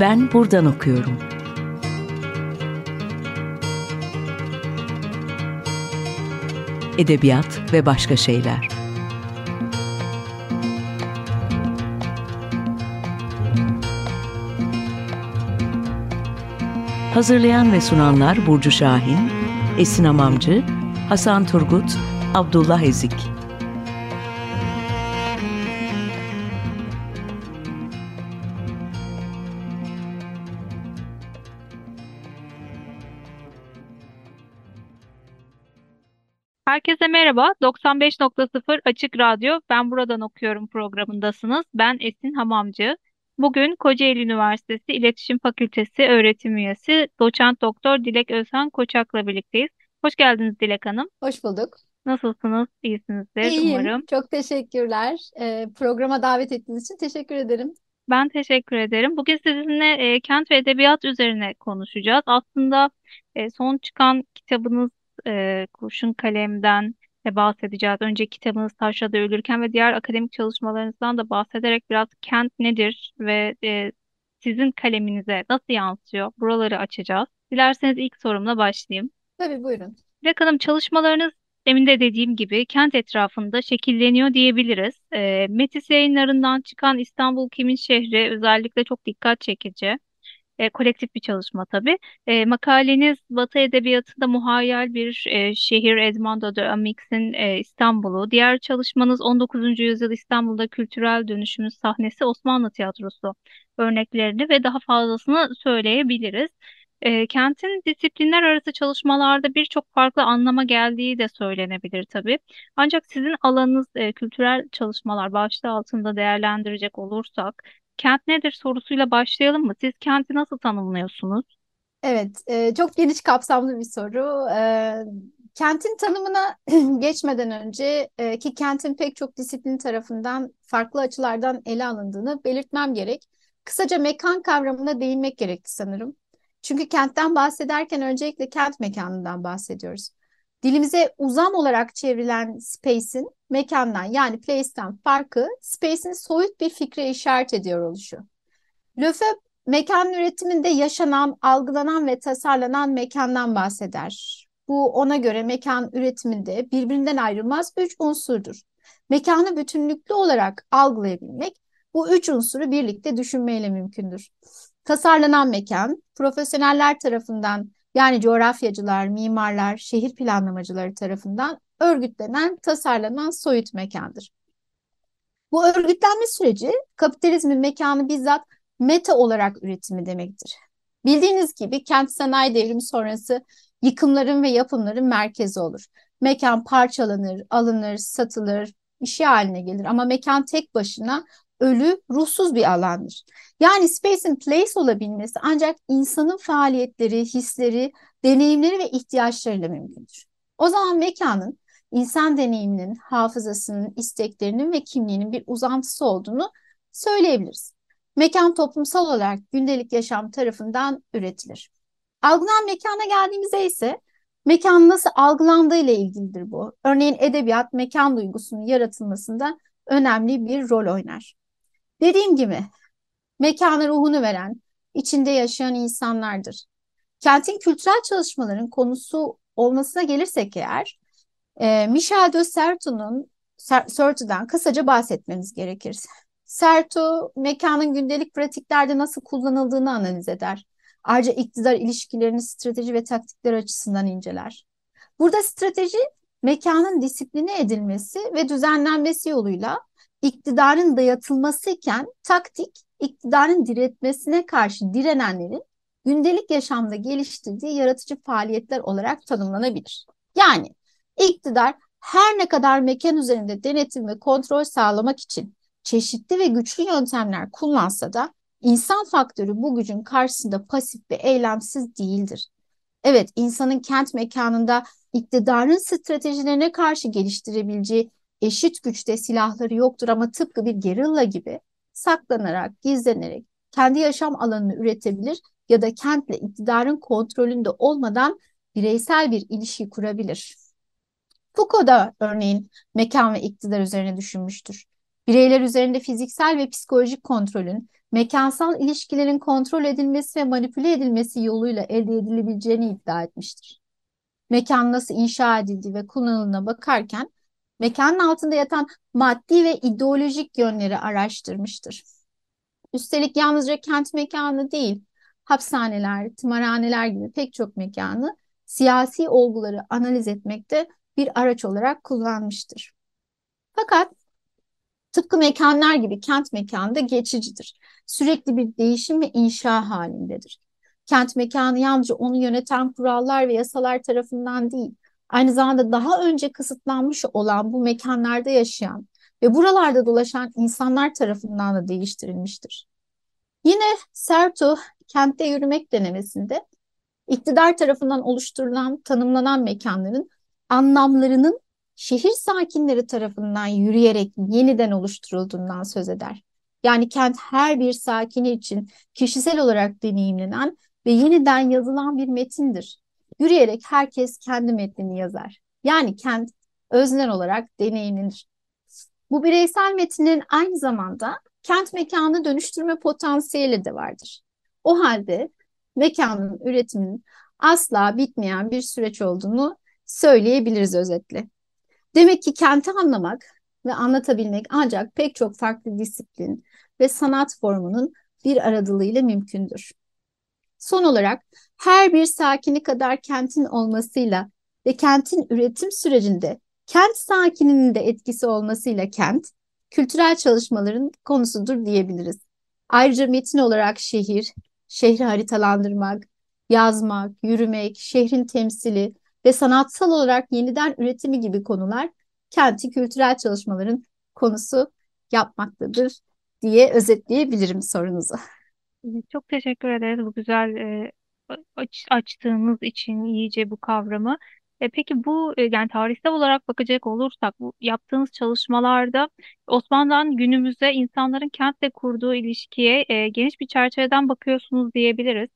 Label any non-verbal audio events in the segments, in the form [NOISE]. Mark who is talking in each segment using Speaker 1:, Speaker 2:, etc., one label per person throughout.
Speaker 1: Ben buradan okuyorum. Edebiyat ve başka şeyler. Hazırlayan ve sunanlar Burcu Şahin, Esin Amamcı, Hasan Turgut, Abdullah Ezik.
Speaker 2: Herkese merhaba. 95.0 Açık Radyo Ben Buradan Okuyorum programındasınız. Ben Esin Hamamcı. Bugün Kocaeli Üniversitesi İletişim Fakültesi öğretim üyesi Doçent Doktor Dilek Özhan Koçak'la birlikteyiz. Hoş geldiniz Dilek Hanım.
Speaker 3: Hoş bulduk.
Speaker 2: Nasılsınız? İyisinizdir
Speaker 3: İyiyim.
Speaker 2: umarım.
Speaker 3: Çok teşekkürler. Ee, programa davet ettiğiniz için teşekkür ederim.
Speaker 2: Ben teşekkür ederim. Bugün sizinle e, kent ve edebiyat üzerine konuşacağız. Aslında e, son çıkan kitabınız e, Kurşun Kalem'den de bahsedeceğiz. Önce kitabınız Taşra'da Ölürken ve diğer akademik çalışmalarınızdan da bahsederek biraz kent nedir ve e, sizin kaleminize nasıl yansıyor? Buraları açacağız. Dilerseniz ilk sorumla başlayayım.
Speaker 3: Tabii buyurun.
Speaker 2: Dilek Hanım çalışmalarınız demin de dediğim gibi kent etrafında şekilleniyor diyebiliriz. E, Metis yayınlarından çıkan İstanbul Kimin Şehri özellikle çok dikkat çekici. E, kolektif bir çalışma tabii. E, makaleniz Batı Edebiyatı'nda muhayyel bir e, şehir Edmondo de Amix'in e, İstanbul'u. Diğer çalışmanız 19. yüzyıl İstanbul'da kültürel dönüşümün sahnesi Osmanlı tiyatrosu örneklerini ve daha fazlasını söyleyebiliriz. E, kentin disiplinler arası çalışmalarda birçok farklı anlama geldiği de söylenebilir tabii. Ancak sizin alanınız e, kültürel çalışmalar başlığı altında değerlendirecek olursak, kent nedir sorusuyla başlayalım mı? Siz kenti nasıl tanımlıyorsunuz?
Speaker 3: Evet, e, çok geniş kapsamlı bir soru. E, kentin tanımına [CLEARS THROAT] geçmeden önce e, ki kentin pek çok disiplin tarafından farklı açılardan ele alındığını belirtmem gerek. Kısaca mekan kavramına değinmek gerekti sanırım. Çünkü kentten bahsederken öncelikle kent mekanından bahsediyoruz. Dilimize uzam olarak çevrilen space'in mekandan yani place'ten farkı space'in soyut bir fikre işaret ediyor oluşu. Lefebvre mekan üretiminde yaşanan, algılanan ve tasarlanan mekandan bahseder. Bu ona göre mekan üretiminde birbirinden ayrılmaz üç unsurdur. Mekanı bütünlüklü olarak algılayabilmek bu üç unsuru birlikte düşünmeyle mümkündür. Tasarlanan mekan, profesyoneller tarafından yani coğrafyacılar, mimarlar, şehir planlamacıları tarafından örgütlenen, tasarlanan soyut mekandır. Bu örgütlenme süreci kapitalizmin mekanı bizzat meta olarak üretimi demektir. Bildiğiniz gibi kent sanayi devrimi sonrası yıkımların ve yapımların merkezi olur. Mekan parçalanır, alınır, satılır, işi haline gelir ama mekan tek başına ölü, ruhsuz bir alandır. Yani space and place olabilmesi ancak insanın faaliyetleri, hisleri, deneyimleri ve ihtiyaçlarıyla mümkündür. O zaman mekanın insan deneyiminin, hafızasının, isteklerinin ve kimliğinin bir uzantısı olduğunu söyleyebiliriz. Mekan toplumsal olarak gündelik yaşam tarafından üretilir. Algılanan mekana geldiğimizde ise mekan nasıl algılandığı ile ilgilidir bu. Örneğin edebiyat mekan duygusunun yaratılmasında önemli bir rol oynar. Dediğim gibi mekana ruhunu veren, içinde yaşayan insanlardır. Kentin kültürel çalışmaların konusu olmasına gelirsek eğer, e, Michel de Certeau'nun Certeau'dan kısaca bahsetmemiz gerekir. Certeau, mekanın gündelik pratiklerde nasıl kullanıldığını analiz eder. Ayrıca iktidar ilişkilerini strateji ve taktikler açısından inceler. Burada strateji, mekanın disipline edilmesi ve düzenlenmesi yoluyla iktidarın dayatılması iken taktik iktidarın diretmesine karşı direnenlerin gündelik yaşamda geliştirdiği yaratıcı faaliyetler olarak tanımlanabilir. Yani iktidar her ne kadar mekan üzerinde denetim ve kontrol sağlamak için çeşitli ve güçlü yöntemler kullansa da insan faktörü bu gücün karşısında pasif ve eylemsiz değildir. Evet, insanın kent mekanında iktidarın stratejilerine karşı geliştirebileceği eşit güçte silahları yoktur ama tıpkı bir gerilla gibi saklanarak, gizlenerek kendi yaşam alanını üretebilir ya da kentle iktidarın kontrolünde olmadan bireysel bir ilişki kurabilir. Foucault da örneğin mekan ve iktidar üzerine düşünmüştür. Bireyler üzerinde fiziksel ve psikolojik kontrolün, mekansal ilişkilerin kontrol edilmesi ve manipüle edilmesi yoluyla elde edilebileceğini iddia etmiştir. Mekan nasıl inşa edildiği ve kullanıldığına bakarken mekanın altında yatan maddi ve ideolojik yönleri araştırmıştır. Üstelik yalnızca kent mekanı değil, hapishaneler, tımarhaneler gibi pek çok mekanı siyasi olguları analiz etmekte bir araç olarak kullanmıştır. Fakat tıpkı mekanlar gibi kent mekanı da geçicidir. Sürekli bir değişim ve inşa halindedir. Kent mekanı yalnızca onu yöneten kurallar ve yasalar tarafından değil, aynı zamanda daha önce kısıtlanmış olan bu mekanlarda yaşayan ve buralarda dolaşan insanlar tarafından da değiştirilmiştir. Yine Sertu kentte yürümek denemesinde iktidar tarafından oluşturulan, tanımlanan mekanların anlamlarının şehir sakinleri tarafından yürüyerek yeniden oluşturulduğundan söz eder. Yani kent her bir sakini için kişisel olarak deneyimlenen ve yeniden yazılan bir metindir. Yürüyerek herkes kendi metnini yazar. Yani kent öznel olarak deneyimlenir. Bu bireysel metinlerin aynı zamanda kent mekanı dönüştürme potansiyeli de vardır. O halde mekanın üretiminin asla bitmeyen bir süreç olduğunu söyleyebiliriz özetle. Demek ki kenti anlamak ve anlatabilmek ancak pek çok farklı disiplin ve sanat formunun bir aradılığıyla mümkündür. Son olarak her bir sakini kadar kentin olmasıyla ve kentin üretim sürecinde kent sakininin de etkisi olmasıyla kent, kültürel çalışmaların konusudur diyebiliriz. Ayrıca metin olarak şehir, şehri haritalandırmak, yazmak, yürümek, şehrin temsili ve sanatsal olarak yeniden üretimi gibi konular kenti kültürel çalışmaların konusu yapmaktadır diye özetleyebilirim sorunuzu.
Speaker 2: Çok teşekkür ederiz bu güzel e, aç, açtığınız için iyice bu kavramı. E, peki bu e, yani tarihsel olarak bakacak olursak bu yaptığınız çalışmalarda Osmanlı'dan günümüze insanların kentle kurduğu ilişkiye e, geniş bir çerçeveden bakıyorsunuz diyebiliriz.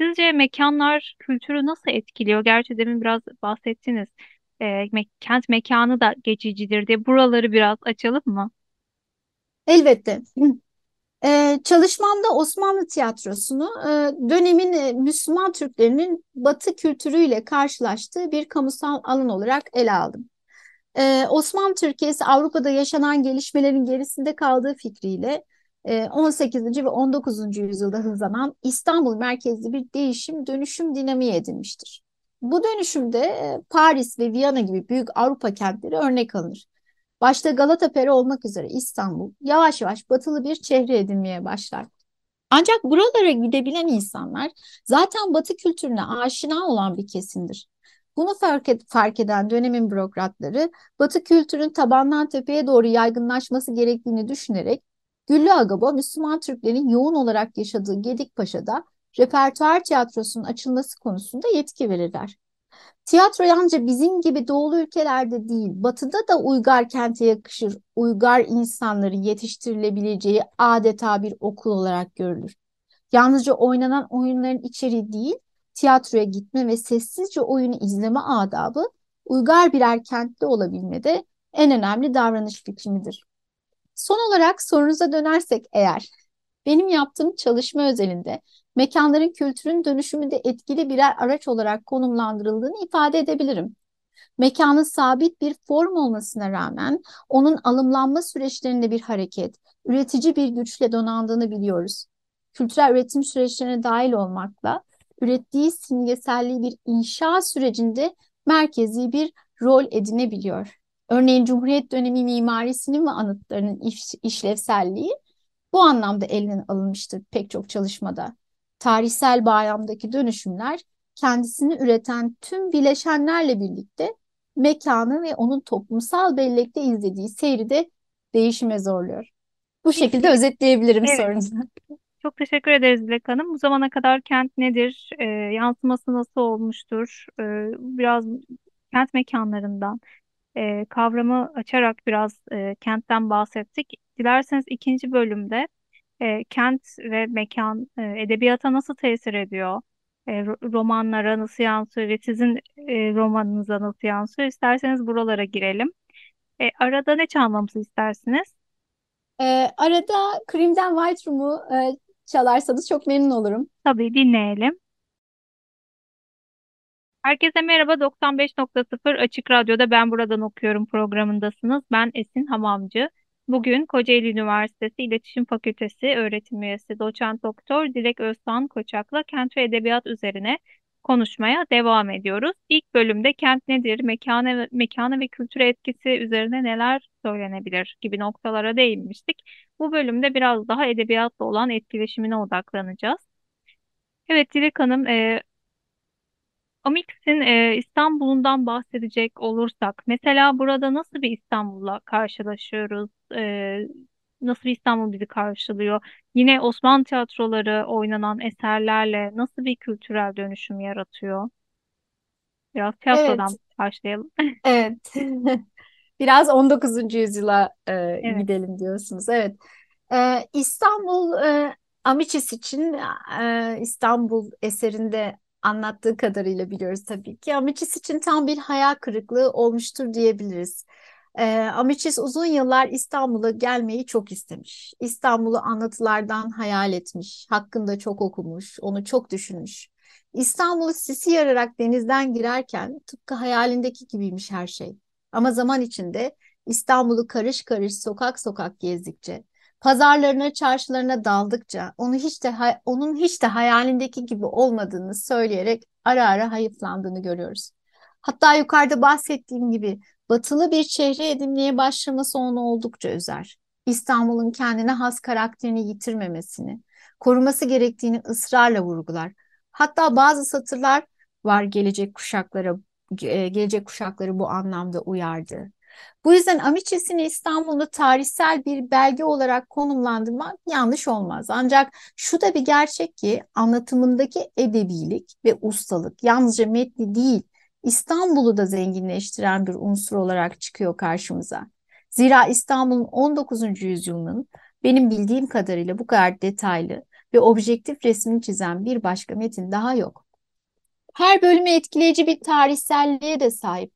Speaker 2: Sizce mekanlar kültürü nasıl etkiliyor? Gerçi demin biraz bahsettiniz. E, me- kent mekanı da geçicidir diye. Buraları biraz açalım mı?
Speaker 3: Elbette. Ee, çalışmamda Osmanlı tiyatrosunu e, dönemin e, Müslüman Türklerinin Batı kültürüyle karşılaştığı bir kamusal alan olarak ele aldım. Ee, Osmanlı Türkiye'si Avrupa'da yaşanan gelişmelerin gerisinde kaldığı fikriyle e, 18. ve 19. yüzyılda hızlanan İstanbul merkezli bir değişim dönüşüm dinamiği edinmiştir. Bu dönüşümde e, Paris ve Viyana gibi büyük Avrupa kentleri örnek alınır. Başta Galata Peri olmak üzere İstanbul yavaş yavaş batılı bir çehre edinmeye başlar. Ancak buralara gidebilen insanlar zaten Batı kültürüne aşina olan bir kesimdir. Bunu fark, et, fark eden dönemin bürokratları Batı kültürün tabandan tepeye doğru yaygınlaşması gerektiğini düşünerek Güllü Agaba Müslüman Türklerin yoğun olarak yaşadığı Gedikpaşa'da repertuar tiyatrosunun açılması konusunda yetki verirler. Tiyatro yalnızca bizim gibi doğulu ülkelerde değil, batıda da uygar kente yakışır, uygar insanların yetiştirilebileceği adeta bir okul olarak görülür. Yalnızca oynanan oyunların içeriği değil, tiyatroya gitme ve sessizce oyunu izleme adabı uygar birer kentte olabilmede en önemli davranış biçimidir. Son olarak sorunuza dönersek eğer, benim yaptığım çalışma özelinde mekanların kültürün dönüşümünde etkili birer araç olarak konumlandırıldığını ifade edebilirim. Mekanın sabit bir form olmasına rağmen onun alımlanma süreçlerinde bir hareket, üretici bir güçle donandığını biliyoruz. Kültürel üretim süreçlerine dahil olmakla ürettiği simgeselliği bir inşa sürecinde merkezi bir rol edinebiliyor. Örneğin Cumhuriyet dönemi mimarisinin ve anıtlarının iş, işlevselliği bu anlamda elinden alınmıştır pek çok çalışmada tarihsel bağlamdaki dönüşümler kendisini üreten tüm bileşenlerle birlikte mekanı ve onun toplumsal bellekte izlediği seyri de değişime zorluyor. Bu şekilde özetleyebilirim evet. sorunuzu.
Speaker 2: Çok teşekkür ederiz Dilek Hanım. Bu zamana kadar kent nedir? E, yansıması nasıl olmuştur? E, biraz kent mekanlarından e, kavramı açarak biraz e, kentten bahsettik. Dilerseniz ikinci bölümde e, kent ve mekan e, edebiyata nasıl tesir ediyor? E, romanlara nasıl yansıyor ve sizin e, romanınıza nasıl yansıyor? İsterseniz buralara girelim. E, arada ne çalmamızı istersiniz?
Speaker 3: Ee, arada Cream'den White Room'u e, çalarsanız çok memnun olurum.
Speaker 2: Tabii dinleyelim. Herkese merhaba. 95.0 Açık Radyo'da Ben Buradan Okuyorum programındasınız. Ben Esin Hamamcı. Bugün Kocaeli Üniversitesi İletişim Fakültesi öğretim üyesi doçent doktor Dilek Öztan Koçak'la kent ve edebiyat üzerine konuşmaya devam ediyoruz. İlk bölümde kent nedir, mekana mekana ve kültüre etkisi üzerine neler söylenebilir gibi noktalara değinmiştik. Bu bölümde biraz daha edebiyatla olan etkileşimine odaklanacağız. Evet Dilek Hanım, e, Amix'in e, İstanbul'undan bahsedecek olursak, mesela burada nasıl bir İstanbul'la karşılaşıyoruz? E, nasıl bir İstanbul bizi karşılıyor? Yine Osmanlı tiyatroları oynanan eserlerle nasıl bir kültürel dönüşüm yaratıyor? Biraz
Speaker 3: Evet,
Speaker 2: tiyatrodan başlayalım.
Speaker 3: evet. [LAUGHS] Biraz 19. yüzyıla e,
Speaker 2: Evet.
Speaker 3: gidelim diyorsunuz. Evet. E, İstanbul e, Amicis için e, İstanbul eserinde anlattığı kadarıyla biliyoruz tabii ki. Amicis için tam bir hayal kırıklığı olmuştur diyebiliriz. E, Amicis uzun yıllar İstanbul'a gelmeyi çok istemiş. İstanbul'u anlatılardan hayal etmiş, hakkında çok okumuş, onu çok düşünmüş. İstanbul'u sisi yararak denizden girerken tıpkı hayalindeki gibiymiş her şey. Ama zaman içinde İstanbul'u karış karış sokak sokak gezdikçe, pazarlarına, çarşılarına daldıkça onu hiç de onun hiç de hayalindeki gibi olmadığını söyleyerek ara ara hayıflandığını görüyoruz. Hatta yukarıda bahsettiğim gibi batılı bir şehre edinmeye başlaması onu oldukça üzer. İstanbul'un kendine has karakterini yitirmemesini, koruması gerektiğini ısrarla vurgular. Hatta bazı satırlar var gelecek kuşaklara gelecek kuşakları bu anlamda uyardı. Bu yüzden Amiçesi'ni İstanbul'da tarihsel bir belge olarak konumlandırmak yanlış olmaz. Ancak şu da bir gerçek ki anlatımındaki edebilik ve ustalık yalnızca metni değil, İstanbul'u da zenginleştiren bir unsur olarak çıkıyor karşımıza. Zira İstanbul'un 19. yüzyılının benim bildiğim kadarıyla bu kadar detaylı ve objektif resmini çizen bir başka metin daha yok. Her bölümü etkileyici bir tarihselliğe de sahip.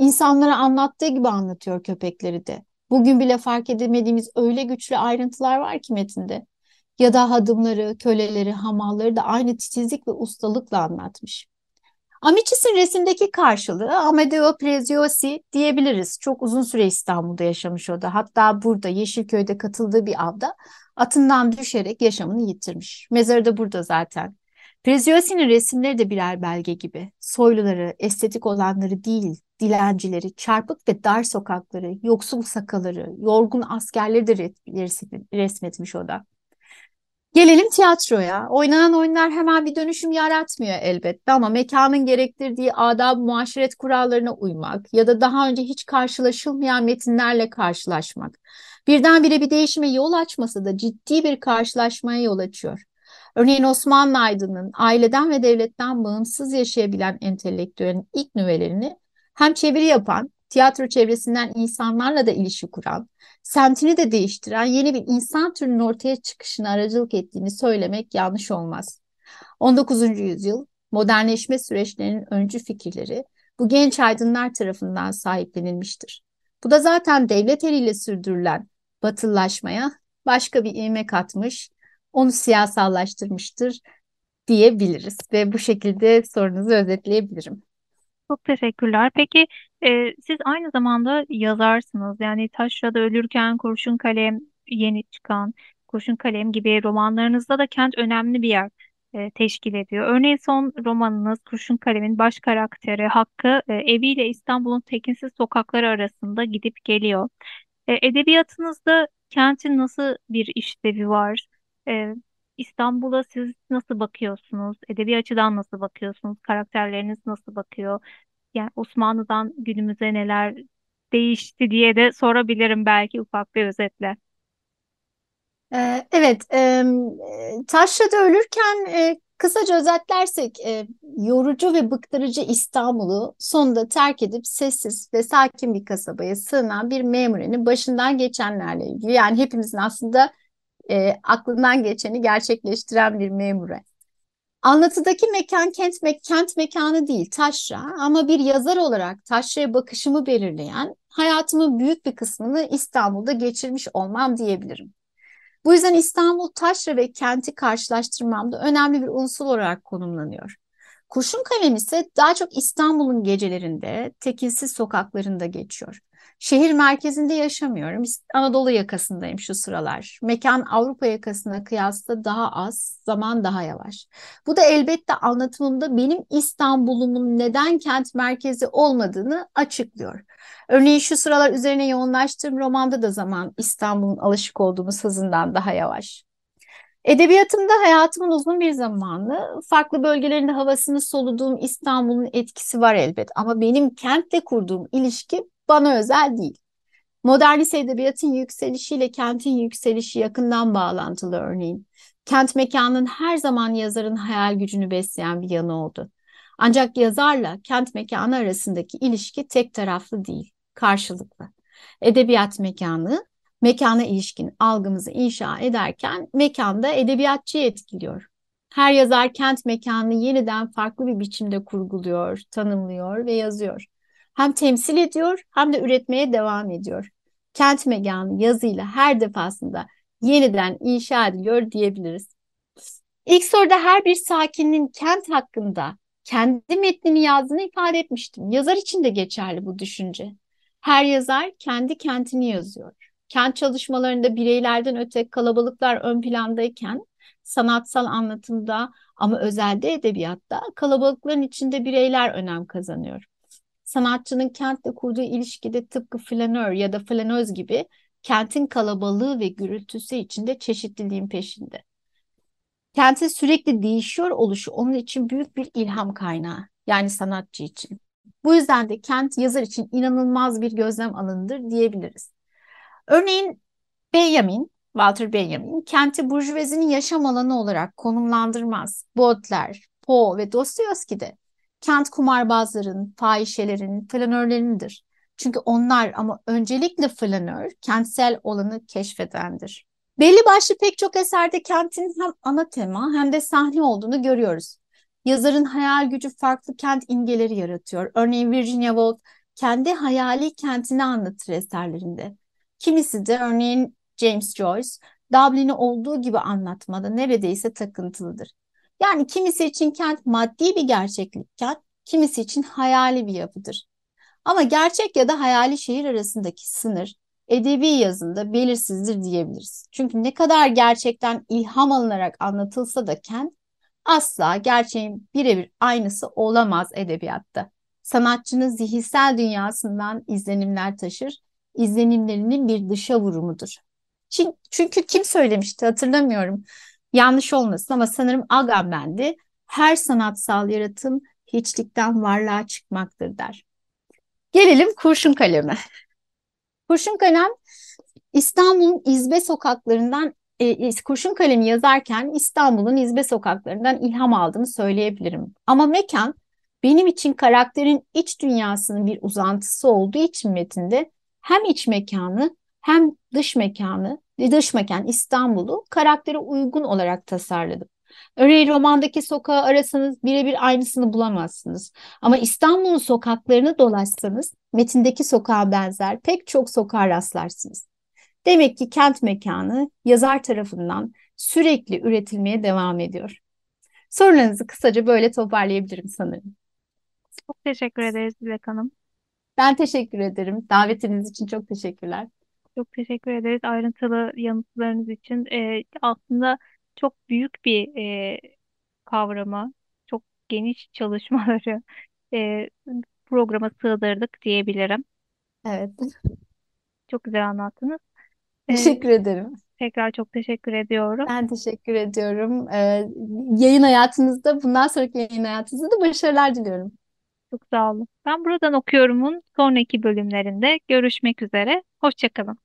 Speaker 3: İnsanlara anlattığı gibi anlatıyor köpekleri de. Bugün bile fark edemediğimiz öyle güçlü ayrıntılar var ki metinde. Ya da hadımları, köleleri, hamalları da aynı titizlik ve ustalıkla anlatmış. Amicis'in resimdeki karşılığı Amedeo Preziosi diyebiliriz. Çok uzun süre İstanbul'da yaşamış o da. Hatta burada Yeşilköy'de katıldığı bir avda atından düşerek yaşamını yitirmiş. Mezarı da burada zaten. Preziosi'nin resimleri de birer belge gibi. Soyluları, estetik olanları değil, dilencileri, çarpık ve dar sokakları, yoksul sakaları, yorgun askerleri de resmetmiş o da. Gelelim tiyatroya. Oynanan oyunlar hemen bir dönüşüm yaratmıyor elbette ama mekanın gerektirdiği adab muaşeret kurallarına uymak ya da daha önce hiç karşılaşılmayan metinlerle karşılaşmak. Birdenbire bir değişime yol açmasa da ciddi bir karşılaşmaya yol açıyor. Örneğin Osmanlı aydının aileden ve devletten bağımsız yaşayabilen entelektüelin ilk nüvelerini hem çeviri yapan, tiyatro çevresinden insanlarla da ilişki kuran, semtini de değiştiren yeni bir insan türünün ortaya çıkışına aracılık ettiğini söylemek yanlış olmaz. 19. yüzyıl modernleşme süreçlerinin öncü fikirleri bu genç aydınlar tarafından sahiplenilmiştir. Bu da zaten devlet eliyle sürdürülen batılılaşmaya başka bir ivme katmış, onu siyasallaştırmıştır diyebiliriz ve bu şekilde sorunuzu özetleyebilirim.
Speaker 2: Çok teşekkürler. Peki e, siz aynı zamanda yazarsınız. Yani Taşra'da Ölürken, Kurşun Kalem, yeni çıkan Kurşun Kalem gibi romanlarınızda da kent önemli bir yer e, teşkil ediyor. Örneğin son romanınız Kurşun Kalem'in baş karakteri Hakkı e, eviyle İstanbul'un tekinsiz sokakları arasında gidip geliyor. E, edebiyatınızda kentin nasıl bir işlevi var? E, İstanbul'a siz nasıl bakıyorsunuz? Edebi açıdan nasıl bakıyorsunuz? Karakterleriniz nasıl bakıyor? Yani Osmanlı'dan günümüze neler değişti diye de sorabilirim belki ufak bir özetle.
Speaker 3: Ee, evet, e, Taşra'da ölürken kısaca özetlersek yorucu ve bıktırıcı İstanbul'u sonunda terk edip sessiz ve sakin bir kasabaya sığınan bir memurenin başından geçenlerle ilgili. Yani hepimizin aslında e, aklından geçeni gerçekleştiren bir memure. Anlatıdaki mekan kent, me kent mekanı değil, taşra ama bir yazar olarak taşraya bakışımı belirleyen hayatımın büyük bir kısmını İstanbul'da geçirmiş olmam diyebilirim. Bu yüzden İstanbul taşra ve kenti karşılaştırmamda önemli bir unsur olarak konumlanıyor. Kurşun Kalem ise daha çok İstanbul'un gecelerinde, tekinsiz sokaklarında geçiyor. Şehir merkezinde yaşamıyorum. Anadolu yakasındayım şu sıralar. Mekan Avrupa yakasına kıyasla daha az, zaman daha yavaş. Bu da elbette anlatımımda benim İstanbul'umun neden kent merkezi olmadığını açıklıyor. Örneğin şu sıralar üzerine yoğunlaştığım romanda da zaman İstanbul'un alışık olduğumuz hızından daha yavaş. Edebiyatımda hayatımın uzun bir zamanı farklı bölgelerinde havasını soluduğum İstanbul'un etkisi var elbet. Ama benim kentle kurduğum ilişki bana özel değil. Modernist edebiyatın yükselişiyle kentin yükselişi yakından bağlantılı örneğin. Kent mekanının her zaman yazarın hayal gücünü besleyen bir yanı oldu. Ancak yazarla kent mekanı arasındaki ilişki tek taraflı değil, karşılıklı. Edebiyat mekanı mekana ilişkin algımızı inşa ederken mekanda edebiyatçıyı etkiliyor. Her yazar kent mekanını yeniden farklı bir biçimde kurguluyor, tanımlıyor ve yazıyor. Hem temsil ediyor hem de üretmeye devam ediyor. Kent mekanı yazıyla her defasında yeniden inşa ediliyor diyebiliriz. İlk soruda her bir sakinin kent hakkında kendi metnini yazdığını ifade etmiştim. Yazar için de geçerli bu düşünce. Her yazar kendi kentini yazıyor kent çalışmalarında bireylerden öte kalabalıklar ön plandayken sanatsal anlatımda ama özelde edebiyatta kalabalıkların içinde bireyler önem kazanıyor. Sanatçının kentle kurduğu ilişkide tıpkı flanör ya da flanöz gibi kentin kalabalığı ve gürültüsü içinde çeşitliliğin peşinde. Kentin sürekli değişiyor oluşu onun için büyük bir ilham kaynağı yani sanatçı için. Bu yüzden de kent yazar için inanılmaz bir gözlem alanıdır diyebiliriz. Örneğin Benjamin, Walter Benjamin, kenti burjuvazinin yaşam alanı olarak konumlandırmaz. Baudelaire, Poe ve Dostoyevski de kent kumarbazların, fahişelerin, flanörlerindir. Çünkü onlar ama öncelikle flanör, kentsel olanı keşfedendir. Belli başlı pek çok eserde kentin hem ana tema hem de sahne olduğunu görüyoruz. Yazarın hayal gücü farklı kent imgeleri yaratıyor. Örneğin Virginia Woolf kendi hayali kentini anlatır eserlerinde. Kimisi de örneğin James Joyce Dublin'i olduğu gibi anlatmada neredeyse takıntılıdır. Yani kimisi için kent maddi bir gerçeklikken kimisi için hayali bir yapıdır. Ama gerçek ya da hayali şehir arasındaki sınır edebi yazında belirsizdir diyebiliriz. Çünkü ne kadar gerçekten ilham alınarak anlatılsa da kent asla gerçeğin birebir aynısı olamaz edebiyatta. Sanatçının zihinsel dünyasından izlenimler taşır izlenimlerinin bir dışa vurumudur. Çünkü kim söylemişti hatırlamıyorum. Yanlış olmasın ama sanırım Agamben'di. Her sanatsal yaratım hiçlikten varlığa çıkmaktır der. Gelelim kurşun kaleme. [LAUGHS] Kurşun kalem İstanbul'un izbe sokaklarından e, kurşun kalemi yazarken İstanbul'un izbe sokaklarından ilham aldığını söyleyebilirim. Ama mekan benim için karakterin iç dünyasının bir uzantısı olduğu için metinde hem iç mekanı hem dış mekanı, dış mekan İstanbul'u karaktere uygun olarak tasarladım. Örneğin romandaki sokağı arasanız birebir aynısını bulamazsınız. Ama İstanbul'un sokaklarını dolaşsanız metindeki sokağa benzer pek çok sokağa rastlarsınız. Demek ki kent mekanı yazar tarafından sürekli üretilmeye devam ediyor. Sorularınızı kısaca böyle toparlayabilirim sanırım.
Speaker 2: Çok teşekkür ederiz Dilek Hanım.
Speaker 3: Ben teşekkür ederim. Davetiniz için çok teşekkürler.
Speaker 2: Çok teşekkür ederiz ayrıntılı yanıtlarınız için. Ee, aslında çok büyük bir e, kavramı, çok geniş çalışmaları [LAUGHS] e, programa sığdırdık diyebilirim.
Speaker 3: Evet.
Speaker 2: Çok güzel anlattınız. Ee,
Speaker 3: Teşekkür ederim.
Speaker 2: tekrar çok teşekkür ediyorum.
Speaker 3: Ben teşekkür ediyorum. Ee, yayın hayatınızda, bundan sonraki yayın hayatınızda da başarılar diliyorum.
Speaker 2: Çok sağ olun. Ben buradan okuyorumun sonraki bölümlerinde görüşmek üzere. Hoşçakalın.